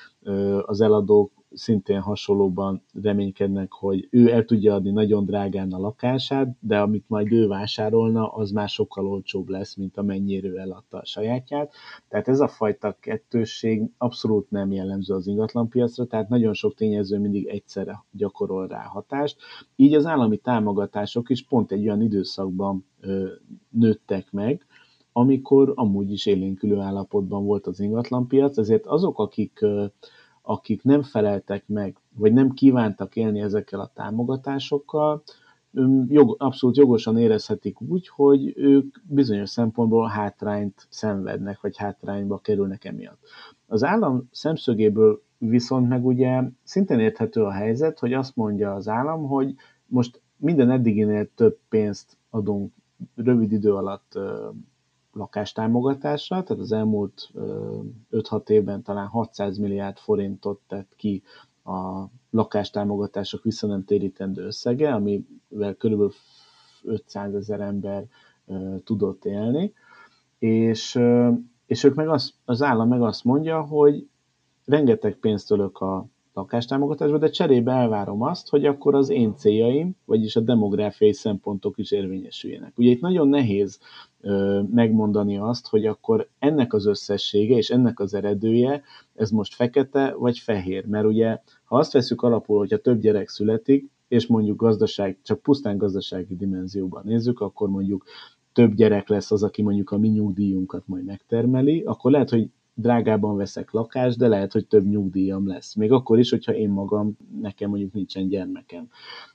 Az eladók szintén hasonlóban reménykednek, hogy ő el tudja adni nagyon drágán a lakását, de amit majd ő vásárolna, az már sokkal olcsóbb lesz, mint amennyire ő eladta a sajátját. Tehát ez a fajta kettősség abszolút nem jellemző az ingatlanpiacra, tehát nagyon sok tényező mindig egyszerre gyakorol rá hatást. Így az állami támogatások is pont egy olyan időszakban nőttek meg, amikor amúgy is élénkülő állapotban volt az ingatlanpiac, ezért azok, akik, akik nem feleltek meg, vagy nem kívántak élni ezekkel a támogatásokkal, jog, abszolút jogosan érezhetik úgy, hogy ők bizonyos szempontból hátrányt szenvednek, vagy hátrányba kerülnek emiatt. Az állam szemszögéből viszont meg ugye szintén érthető a helyzet, hogy azt mondja az állam, hogy most minden eddiginél több pénzt adunk rövid idő alatt lakástámogatásra, tehát az elmúlt 5-6 évben talán 600 milliárd forintot tett ki a lakástámogatások visszanemtérítendő összege, amivel kb. 500 ezer ember tudott élni, és, és ők meg az, az állam meg azt mondja, hogy rengeteg pénzt ölök a lakástámogatásba, de cserébe elvárom azt, hogy akkor az én céljaim, vagyis a demográfiai szempontok is érvényesüljenek. Ugye itt nagyon nehéz ö, megmondani azt, hogy akkor ennek az összessége és ennek az eredője, ez most fekete vagy fehér, mert ugye ha azt veszük alapul, hogyha több gyerek születik, és mondjuk gazdaság, csak pusztán gazdasági dimenzióban nézzük, akkor mondjuk több gyerek lesz az, aki mondjuk a mi nyugdíjunkat majd megtermeli, akkor lehet, hogy drágában veszek lakást, de lehet, hogy több nyugdíjam lesz. Még akkor is, hogyha én magam, nekem mondjuk nincsen gyermekem.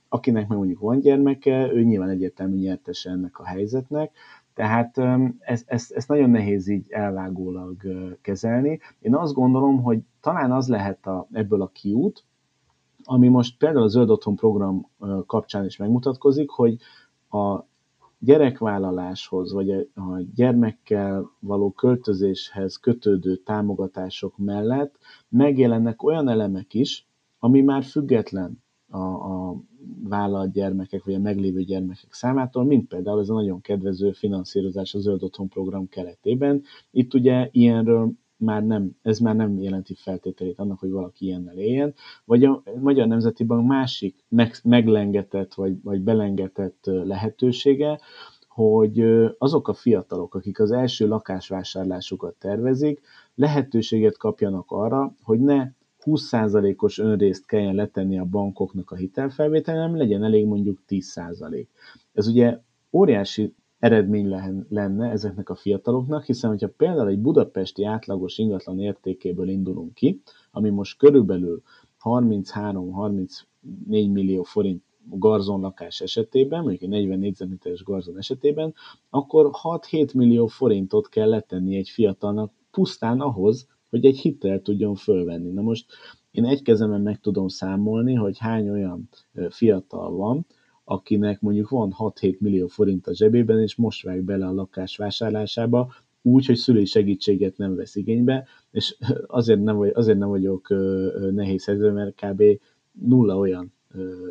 Akinek meg mondjuk van gyermeke, ő nyilván egyértelmű nyertese ennek a helyzetnek, tehát ezt, ezt, ezt nagyon nehéz így elvágólag kezelni. Én azt gondolom, hogy talán az lehet a, ebből a kiút, ami most például a Zöld Otthon program kapcsán is megmutatkozik, hogy a gyerekvállaláshoz, vagy a gyermekkel való költözéshez kötődő támogatások mellett megjelennek olyan elemek is, ami már független a, a vállalt gyermekek, vagy a meglévő gyermekek számától, mint például ez a nagyon kedvező finanszírozás a Zöld Otthon program keretében. Itt ugye ilyenről már nem, ez már nem jelenti feltételét annak, hogy valaki ilyennel éljen, vagy a Magyar Nemzeti Bank másik meg, meglengetett, vagy, vagy belengetett lehetősége, hogy azok a fiatalok, akik az első lakásvásárlásukat tervezik, lehetőséget kapjanak arra, hogy ne 20%-os önrészt kelljen letenni a bankoknak a hitelfelvétel, hanem legyen elég mondjuk 10%. Ez ugye óriási eredmény lenne ezeknek a fiataloknak, hiszen hogyha például egy budapesti átlagos ingatlan értékéből indulunk ki, ami most körülbelül 33-34 millió forint garzonlakás esetében, mondjuk egy 40 négyzetméteres garzon esetében, akkor 6-7 millió forintot kell letenni egy fiatalnak pusztán ahhoz, hogy egy hitel tudjon fölvenni. Na most én egy kezemen meg tudom számolni, hogy hány olyan fiatal van, akinek mondjuk van 6-7 millió forint a zsebében, és most vág bele a lakás vásárlásába, úgy, hogy szülői segítséget nem vesz igénybe, és azért nem, vagy, azért nem vagyok nehéz helyzetben, mert kb. nulla olyan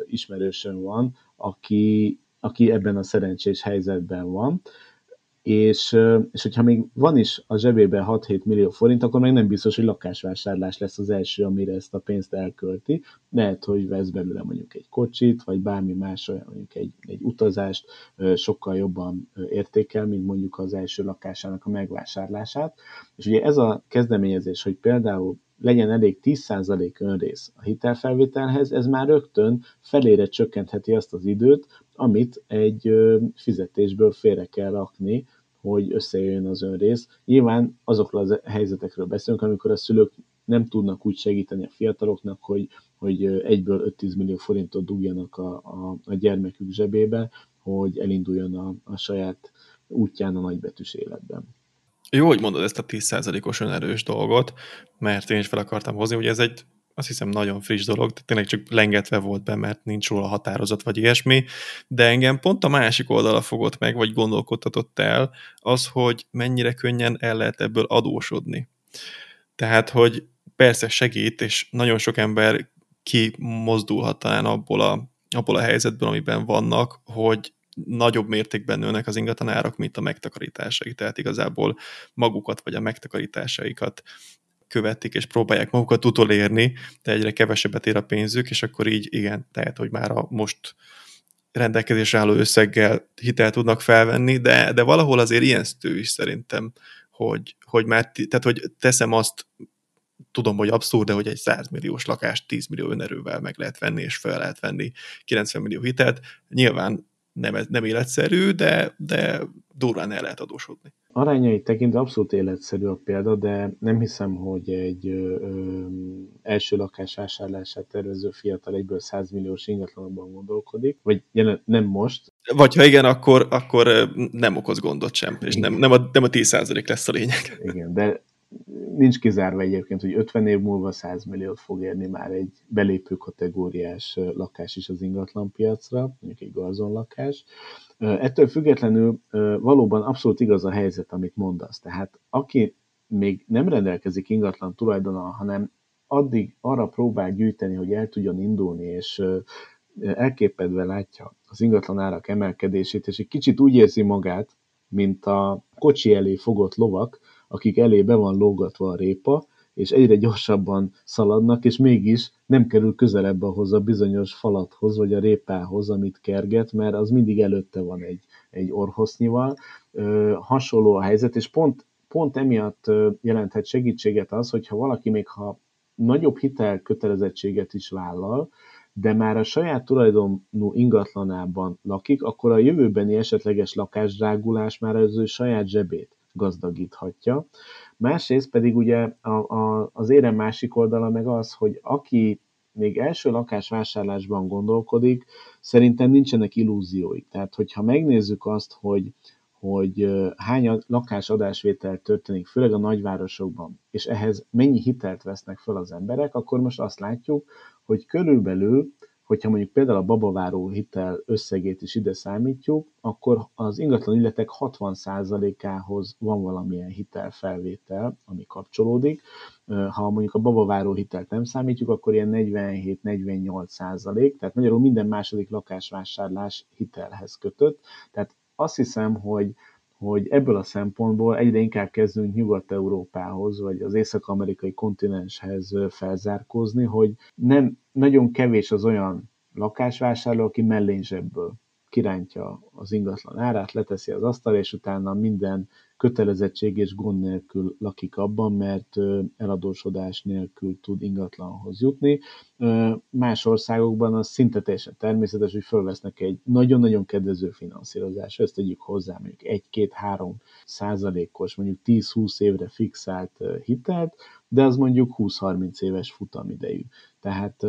ismerősöm van, aki, aki ebben a szerencsés helyzetben van, és, és hogyha még van is a zsebében 6-7 millió forint, akkor meg nem biztos, hogy lakásvásárlás lesz az első, amire ezt a pénzt elkölti. Lehet, hogy vesz belőle mondjuk egy kocsit, vagy bármi más olyan, mondjuk egy, egy utazást sokkal jobban értékel, mint mondjuk az első lakásának a megvásárlását. És ugye ez a kezdeményezés, hogy például legyen elég 10% önrész a hitelfelvételhez, ez már rögtön felére csökkentheti azt az időt, amit egy fizetésből félre kell rakni, hogy összejöjjön az önrész. Nyilván azokról a helyzetekről beszélünk, amikor a szülők nem tudnak úgy segíteni a fiataloknak, hogy, hogy egyből 5-10 millió forintot dugjanak a, a, a gyermekük zsebébe, hogy elinduljon a, a saját útján a nagybetűs életben. Jó, hogy mondod ezt a 10%-os önerős dolgot, mert én is fel akartam hozni, hogy ez egy azt hiszem nagyon friss dolog, de tényleg csak lengetve volt be, mert nincs róla határozat vagy ilyesmi, de engem pont a másik oldala fogott meg, vagy gondolkodtatott el, az, hogy mennyire könnyen el lehet ebből adósodni. Tehát, hogy persze segít, és nagyon sok ember kimozdulhat talán abból a, abból a helyzetből, amiben vannak, hogy nagyobb mértékben nőnek az ingatlanárak, mint a megtakarításai. Tehát igazából magukat vagy a megtakarításaikat követik, és próbálják magukat utolérni, de egyre kevesebbet ér a pénzük, és akkor így igen, tehát, hogy már a most rendelkezésre álló összeggel hitelt tudnak felvenni, de, de valahol azért ijesztő is szerintem, hogy, hogy már, tehát hogy teszem azt, tudom, hogy abszurd, de hogy egy 100 milliós lakást 10 millió önerővel meg lehet venni, és fel lehet venni 90 millió hitelt. Nyilván nem, nem életszerű, de, de durván el lehet adósodni. Arányai tekintve abszolút életszerű a példa, de nem hiszem, hogy egy ö, ö, első lakás vásárlását tervező fiatal egyből 100 milliós ingatlanokban gondolkodik, vagy jelen, nem most. Vagy ha igen, akkor, akkor nem okoz gondot sem, és nem, nem, a, nem a 10% lesz a lényeg. Igen, de nincs kizárva egyébként, hogy 50 év múlva 100 milliót fog érni már egy belépő kategóriás lakás is az ingatlanpiacra, mondjuk egy garzonlakás. Ettől függetlenül valóban abszolút igaz a helyzet, amit mondasz. Tehát aki még nem rendelkezik ingatlan tulajdonnal, hanem addig arra próbál gyűjteni, hogy el tudjon indulni, és elképedve látja az ingatlan árak emelkedését, és egy kicsit úgy érzi magát, mint a kocsi elé fogott lovak, akik elé be van lógatva a répa, és egyre gyorsabban szaladnak, és mégis nem kerül közelebb ahhoz a bizonyos falathoz, vagy a répához, amit kerget, mert az mindig előtte van egy, egy orhosznyival. Hasonló a helyzet, és pont, pont emiatt jelenthet segítséget az, hogyha valaki még ha nagyobb hitelkötelezettséget is vállal, de már a saját tulajdonú ingatlanában lakik, akkor a jövőbeni esetleges lakásdrágulás már az ő saját zsebét gazdagíthatja. Másrészt pedig ugye a, a, az érem másik oldala meg az, hogy aki még első lakásvásárlásban gondolkodik, szerintem nincsenek illúzióik. Tehát, hogyha megnézzük azt, hogy hogy hány lakásadásvétel történik, főleg a nagyvárosokban, és ehhez mennyi hitelt vesznek fel az emberek, akkor most azt látjuk, hogy körülbelül, hogyha mondjuk például a babaváró hitel összegét is ide számítjuk, akkor az ingatlan ügyletek 60%-ához van valamilyen hitelfelvétel, ami kapcsolódik. Ha mondjuk a babaváró hitelt nem számítjuk, akkor ilyen 47-48% tehát magyarul minden második lakásvásárlás hitelhez kötött. Tehát azt hiszem, hogy, hogy ebből a szempontból egyre inkább kezdünk Nyugat-Európához, vagy az észak-amerikai kontinenshez felzárkózni, hogy nem nagyon kevés az olyan lakásvásárló, aki mellényzsebből kirántja az ingatlan árát, leteszi az asztal, és utána minden kötelezettség és gond nélkül lakik abban, mert eladósodás nélkül tud ingatlanhoz jutni. Más országokban az szinte teljesen természetes, hogy fölvesznek egy nagyon-nagyon kedvező finanszírozás, ezt tegyük hozzá, mondjuk 1-2-3 százalékos, mondjuk 10-20 évre fixált hitelt, de az mondjuk 20-30 éves futamidejű. Tehát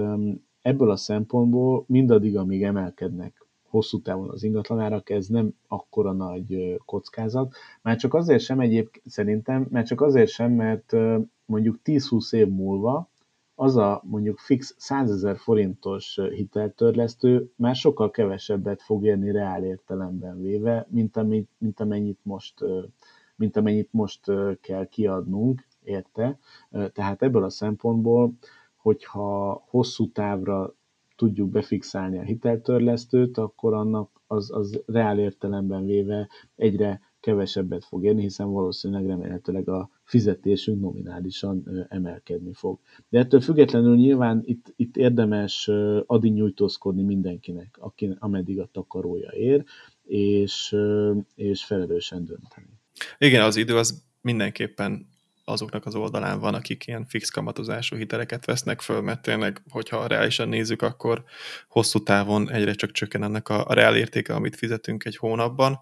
ebből a szempontból mindaddig, amíg emelkednek hosszú távon az ingatlanárak, ez nem akkora nagy kockázat. Már csak azért sem egyébként szerintem, mert csak azért sem, mert mondjuk 10-20 év múlva az a mondjuk fix 100 ezer forintos hiteltörlesztő már sokkal kevesebbet fog érni reál értelemben véve, mint, amit, mint, amennyit most, mint amennyit most kell kiadnunk, érte. Tehát ebből a szempontból, hogyha hosszú távra tudjuk befixálni a hiteltörlesztőt, akkor annak az, az reál értelemben véve egyre kevesebbet fog érni, hiszen valószínűleg remélhetőleg a fizetésünk nominálisan emelkedni fog. De ettől függetlenül nyilván itt, itt érdemes adi nyújtózkodni mindenkinek, aki, ameddig a takarója ér, és, és felelősen dönteni. Igen, az idő az mindenképpen azoknak az oldalán van, akik ilyen fix kamatozású hiteleket vesznek föl, mert tényleg, hogyha reálisan nézzük, akkor hosszú távon egyre csak csökken ennek a, a reál értéke, amit fizetünk egy hónapban,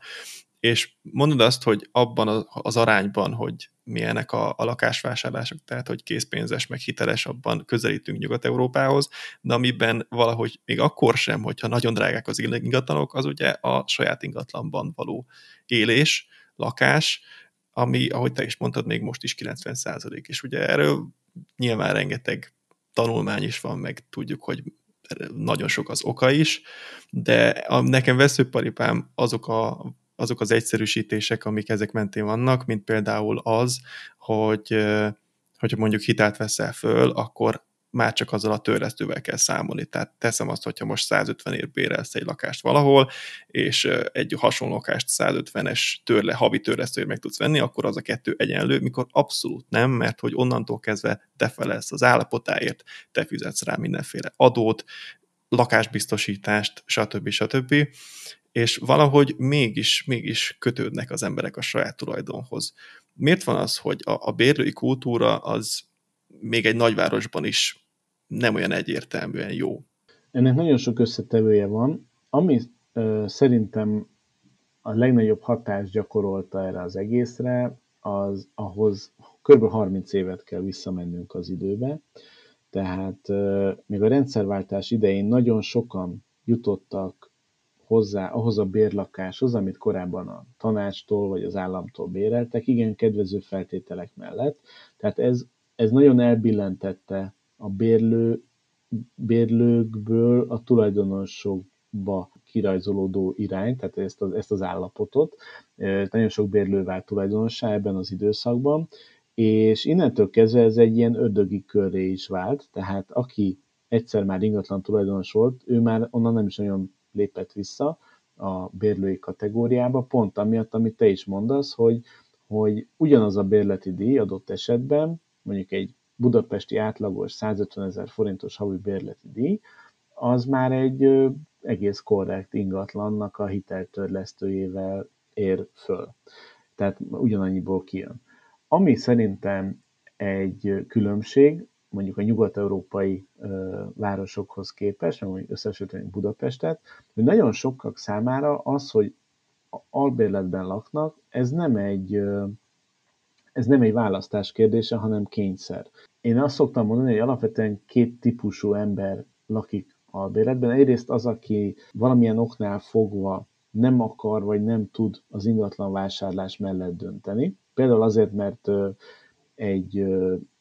és mondod azt, hogy abban az arányban, hogy milyenek a, a lakásvásárlások, tehát hogy készpénzes, meg hiteles, abban közelítünk Nyugat-Európához, de amiben valahogy még akkor sem, hogyha nagyon drágák az ingatlanok, az ugye a saját ingatlanban való élés, lakás, ami, ahogy te is mondtad, még most is 90 százalék. És ugye erről nyilván rengeteg tanulmány is van, meg tudjuk, hogy nagyon sok az oka is, de a, nekem veszőparipám azok, a, azok az egyszerűsítések, amik ezek mentén vannak, mint például az, hogy hogyha mondjuk hitelt veszel föl, akkor már csak azzal a törlesztővel kell számolni. Tehát teszem azt, hogyha most 150 ér bérelsz egy lakást valahol, és egy hasonló lakást 150-es törle, havi törlesztőért meg tudsz venni, akkor az a kettő egyenlő, mikor abszolút nem, mert hogy onnantól kezdve te felelsz az állapotáért, te fizetsz rá mindenféle adót, lakásbiztosítást, stb. stb. És valahogy mégis, mégis kötődnek az emberek a saját tulajdonhoz. Miért van az, hogy a, a bérlői kultúra az még egy nagyvárosban is nem olyan egyértelműen jó. Ennek nagyon sok összetevője van. Ami ö, szerintem a legnagyobb hatást gyakorolta erre az egészre, az ahhoz kb. 30 évet kell visszamennünk az időbe. Tehát ö, még a rendszerváltás idején nagyon sokan jutottak hozzá ahhoz a bérlakáshoz, amit korábban a tanácstól vagy az államtól béreltek, igen kedvező feltételek mellett. Tehát ez ez nagyon elbillentette a bérlő, bérlőkből a tulajdonosokba kirajzolódó irányt, tehát ezt az, ezt az állapotot. Nagyon sok bérlő vált tulajdonossá ebben az időszakban, és innentől kezdve ez egy ilyen ördögi körré is vált, tehát aki egyszer már ingatlan tulajdonos volt, ő már onnan nem is nagyon lépett vissza a bérlői kategóriába, pont amiatt, amit te is mondasz, hogy, hogy ugyanaz a bérleti díj adott esetben mondjuk egy budapesti átlagos 150 ezer forintos havi bérleti díj, az már egy egész korrekt ingatlannak a hiteltörlesztőjével ér föl. Tehát ugyanannyiból kijön. Ami szerintem egy különbség, mondjuk a nyugat-európai ö, városokhoz képest, mondjuk összesíteni Budapestet, hogy nagyon sokak számára az, hogy albérletben laknak, ez nem egy, ö, ez nem egy választás kérdése, hanem kényszer. Én azt szoktam mondani, hogy alapvetően két típusú ember lakik albérletben. Egyrészt az, aki valamilyen oknál fogva nem akar vagy nem tud az ingatlan vásárlás mellett dönteni. Például azért, mert egy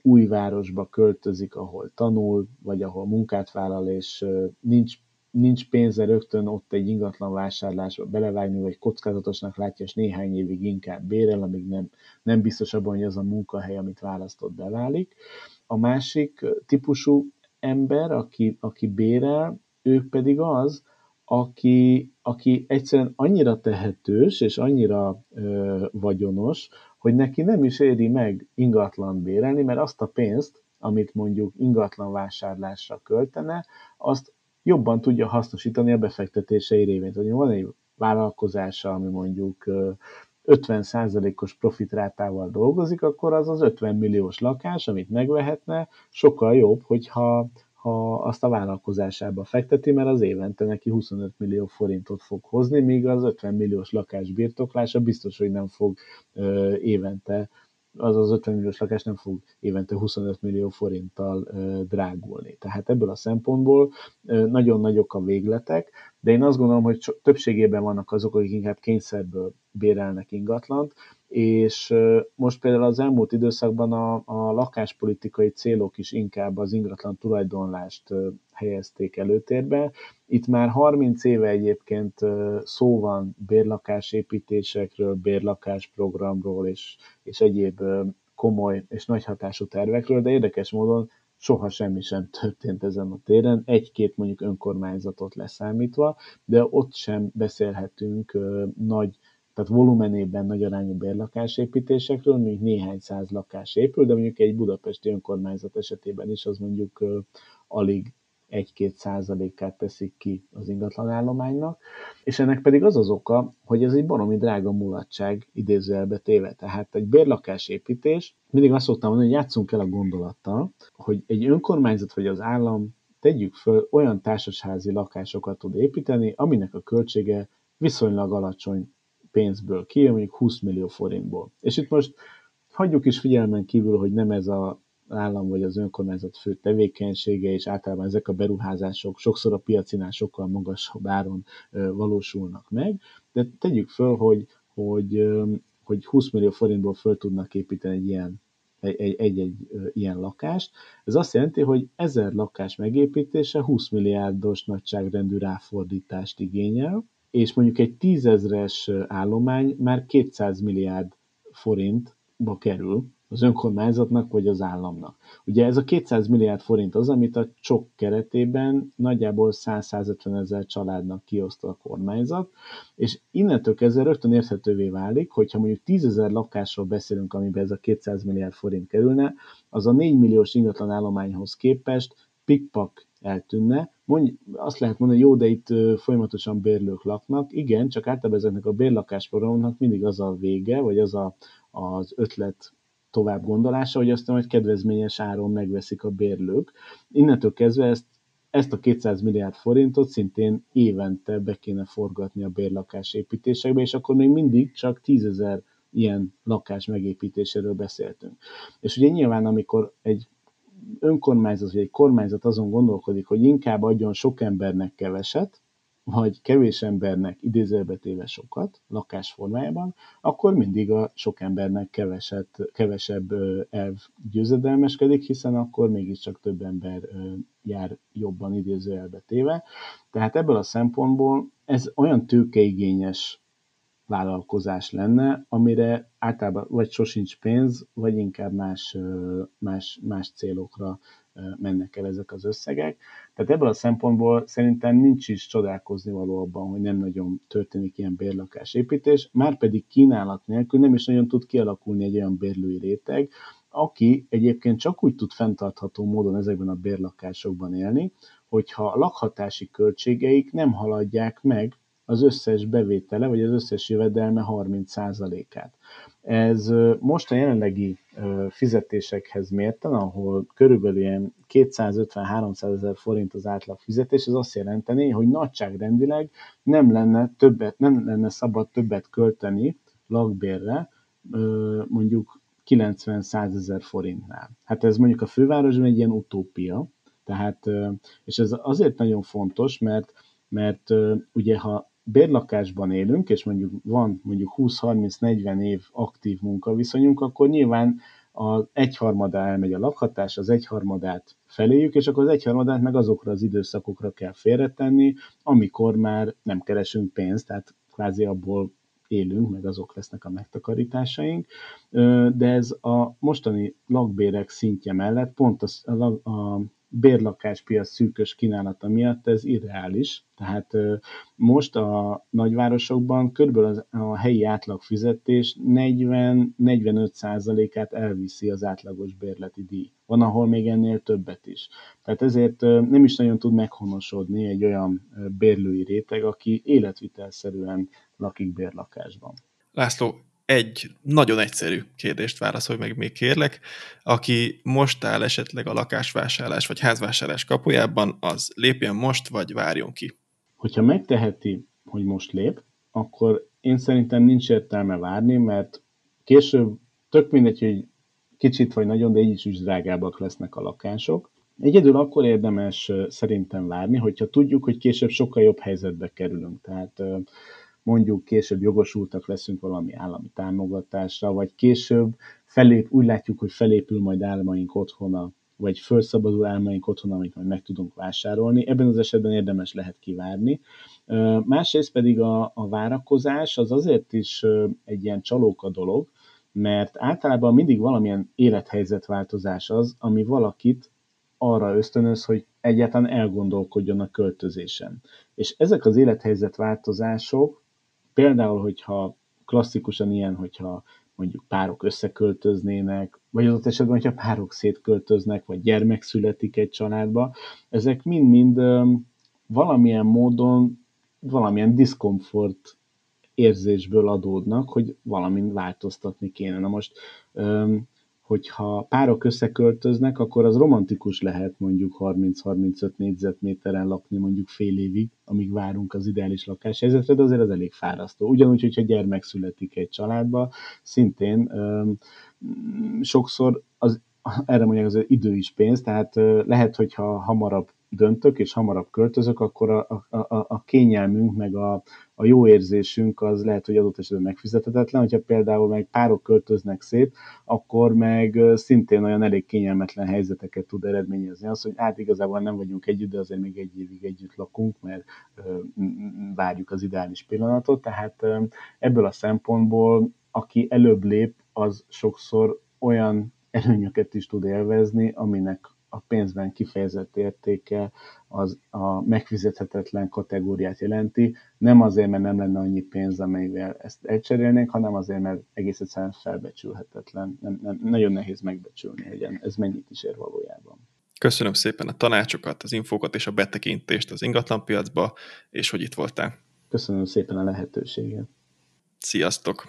új városba költözik, ahol tanul, vagy ahol munkát vállal, és nincs, nincs pénze rögtön ott egy ingatlan vásárlásba belevágni, vagy kockázatosnak látja, és néhány évig inkább bérel, amíg nem, nem biztos abban, hogy az a munkahely, amit választott, beválik. A másik típusú ember, aki, aki bérel, ő pedig az, aki, aki egyszerűen annyira tehetős és annyira ö, vagyonos, hogy neki nem is éri meg ingatlan bérelni, mert azt a pénzt, amit mondjuk ingatlan vásárlásra költene, azt jobban tudja hasznosítani a befektetései révén. Tehát van egy vállalkozása, ami mondjuk 50%-os profitrátával dolgozik, akkor az az 50 milliós lakás, amit megvehetne, sokkal jobb, hogyha ha azt a vállalkozásába fekteti, mert az évente neki 25 millió forintot fog hozni, míg az 50 milliós lakás birtoklása biztos, hogy nem fog évente, az az 50 milliós lakás nem fog évente 25 millió forinttal drágulni. Tehát ebből a szempontból nagyon nagyok a végletek, de én azt gondolom, hogy többségében vannak azok, akik inkább kényszerből bérelnek ingatlant, és most például az elmúlt időszakban a, a lakáspolitikai célok is inkább az ingatlan tulajdonlást helyezték előtérbe. Itt már 30 éve egyébként szó van bérlakásépítésekről, bérlakásprogramról és, és egyéb komoly és nagy hatású tervekről, de érdekes módon soha semmi sem történt ezen a téren, egy-két mondjuk önkormányzatot leszámítva, de ott sem beszélhetünk nagy tehát volumenében nagy arányú bérlakásépítésekről, mondjuk néhány száz lakás épül, de mondjuk egy budapesti önkormányzat esetében is az mondjuk alig egy-két százalékát teszik ki az ingatlanállománynak, és ennek pedig az az oka, hogy ez egy baromi drága mulatság idézőjelbe téve. Tehát egy bérlakásépítés, mindig azt szoktam mondani, hogy játszunk el a gondolattal, hogy egy önkormányzat vagy az állam tegyük föl olyan társasházi lakásokat tud építeni, aminek a költsége viszonylag alacsony pénzből ki, mondjuk 20 millió forintból. És itt most hagyjuk is figyelmen kívül, hogy nem ez a állam vagy az önkormányzat fő tevékenysége, és általában ezek a beruházások sokszor a piacinál sokkal magasabb áron valósulnak meg, de tegyük föl, hogy, hogy, hogy 20 millió forintból föl tudnak építeni egy ilyen egy-egy ilyen lakást. Ez azt jelenti, hogy ezer lakás megépítése 20 milliárdos nagyságrendű ráfordítást igényel, és mondjuk egy tízezres állomány már 200 milliárd forintba kerül az önkormányzatnak vagy az államnak. Ugye ez a 200 milliárd forint az, amit a csok keretében nagyjából 100-150 ezer családnak kioszt a kormányzat, és innentől kezdve rögtön érthetővé válik, hogyha mondjuk 10 ezer lakásról beszélünk, amiben ez a 200 milliárd forint kerülne, az a 4 milliós ingatlan állományhoz képest pikpak eltűnne. Mondj, azt lehet mondani, jó, de itt folyamatosan bérlők laknak. Igen, csak általában ezeknek a bérlakásprogramoknak mindig az a vége, vagy az a, az ötlet tovább gondolása, hogy aztán majd kedvezményes áron megveszik a bérlők. Innentől kezdve ezt, ezt a 200 milliárd forintot szintén évente be kéne forgatni a bérlakás építésekbe, és akkor még mindig csak 10 ezer ilyen lakás megépítéséről beszéltünk. És ugye nyilván, amikor egy önkormányzat vagy egy kormányzat azon gondolkodik, hogy inkább adjon sok embernek keveset, vagy kevés embernek idézőbe téve sokat lakás formájában, akkor mindig a sok embernek keveset, kevesebb elv győzedelmeskedik, hiszen akkor mégiscsak több ember jár jobban idézőjelbe. Tehát ebből a szempontból ez olyan tőkeigényes vállalkozás lenne, amire általában vagy sosincs pénz, vagy inkább más, más, más célokra mennek el ezek az összegek. Tehát ebből a szempontból szerintem nincs is csodálkozni való abban, hogy nem nagyon történik ilyen bérlakásépítés, már pedig kínálat nélkül nem is nagyon tud kialakulni egy olyan bérlői réteg, aki egyébként csak úgy tud fenntartható módon ezekben a bérlakásokban élni, hogyha a lakhatási költségeik nem haladják meg az összes bevétele, vagy az összes jövedelme 30%-át. Ez most a jelenlegi fizetésekhez mérten, ahol körülbelül ilyen 250-300 ezer forint az átlag fizetés, ez azt jelenteni, hogy nagyságrendileg nem lenne, többet, nem lenne szabad többet költeni lakbérre, mondjuk 90-100 ezer forintnál. Hát ez mondjuk a fővárosban egy ilyen utópia, tehát, és ez azért nagyon fontos, mert, mert ugye ha bérlakásban élünk, és mondjuk van mondjuk 20-30-40 év aktív munkaviszonyunk, akkor nyilván az egyharmadá elmegy a lakhatás, az egyharmadát feléjük, és akkor az egyharmadát meg azokra az időszakokra kell félretenni, amikor már nem keresünk pénzt, tehát kvázi abból élünk, meg azok lesznek a megtakarításaink, de ez a mostani lakbérek szintje mellett pont a, a, a bérlakáspiac szűkös kínálata miatt ez irreális. Tehát most a nagyvárosokban körülbelül a helyi átlagfizetés 40-45%-át elviszi az átlagos bérleti díj. Van, ahol még ennél többet is. Tehát ezért nem is nagyon tud meghonosodni egy olyan bérlői réteg, aki életvitelszerűen lakik bérlakásban. László, egy nagyon egyszerű kérdést válaszolj meg még kérlek. Aki most áll esetleg a lakásvásárlás vagy házvásárlás kapujában, az lépjen most, vagy várjon ki? Hogyha megteheti, hogy most lép, akkor én szerintem nincs értelme várni, mert később tök mindegy, hogy kicsit vagy nagyon, de így is, is drágábbak lesznek a lakások. Egyedül akkor érdemes szerintem várni, hogyha tudjuk, hogy később sokkal jobb helyzetbe kerülünk. Tehát mondjuk később jogosultak leszünk valami állami támogatásra, vagy később felép, úgy látjuk, hogy felépül majd álmaink otthona, vagy felszabadul álmaink otthona, amit majd meg tudunk vásárolni. Ebben az esetben érdemes lehet kivárni. Másrészt pedig a, a várakozás az azért is egy ilyen csalóka dolog, mert általában mindig valamilyen élethelyzetváltozás az, ami valakit arra ösztönöz, hogy egyáltalán elgondolkodjon a költözésen. És ezek az élethelyzetváltozások Például, hogyha klasszikusan ilyen, hogyha mondjuk párok összeköltöznének, vagy az ott esetben, hogyha párok szétköltöznek, vagy gyermek születik egy családba, ezek mind-mind valamilyen módon, valamilyen diszkomfort érzésből adódnak, hogy valamint változtatni kéne. Na most hogyha párok összeköltöznek, akkor az romantikus lehet mondjuk 30-35 négyzetméteren lakni mondjuk fél évig, amíg várunk az ideális lakáshelyzetre, de azért az elég fárasztó. Ugyanúgy, hogyha gyermek születik egy családba, szintén öm, sokszor az, erre mondják az idő is pénz, tehát lehet, hogyha hamarabb döntök és hamarabb költözök, akkor a, a, a, a kényelmünk, meg a, a jó érzésünk az lehet, hogy adott esetben megfizethetetlen. Hogyha például meg párok költöznek szét, akkor meg szintén olyan elég kényelmetlen helyzeteket tud eredményezni. Az, hogy hát igazából nem vagyunk együtt, de azért még egy évig együtt lakunk, mert várjuk az ideális pillanatot. Tehát ebből a szempontból, aki előbb lép, az sokszor olyan előnyöket is tud élvezni, aminek a pénzben kifejezett értéke az a megfizethetetlen kategóriát jelenti. Nem azért, mert nem lenne annyi pénz, amelyvel ezt elcserélnénk, hanem azért, mert egész egyszerűen felbecsülhetetlen. Nem, nem, nagyon nehéz megbecsülni, hogy ez mennyit is ér valójában. Köszönöm szépen a tanácsokat, az infókat és a betekintést az ingatlanpiacba, és hogy itt voltál. Köszönöm szépen a lehetőséget. Sziasztok!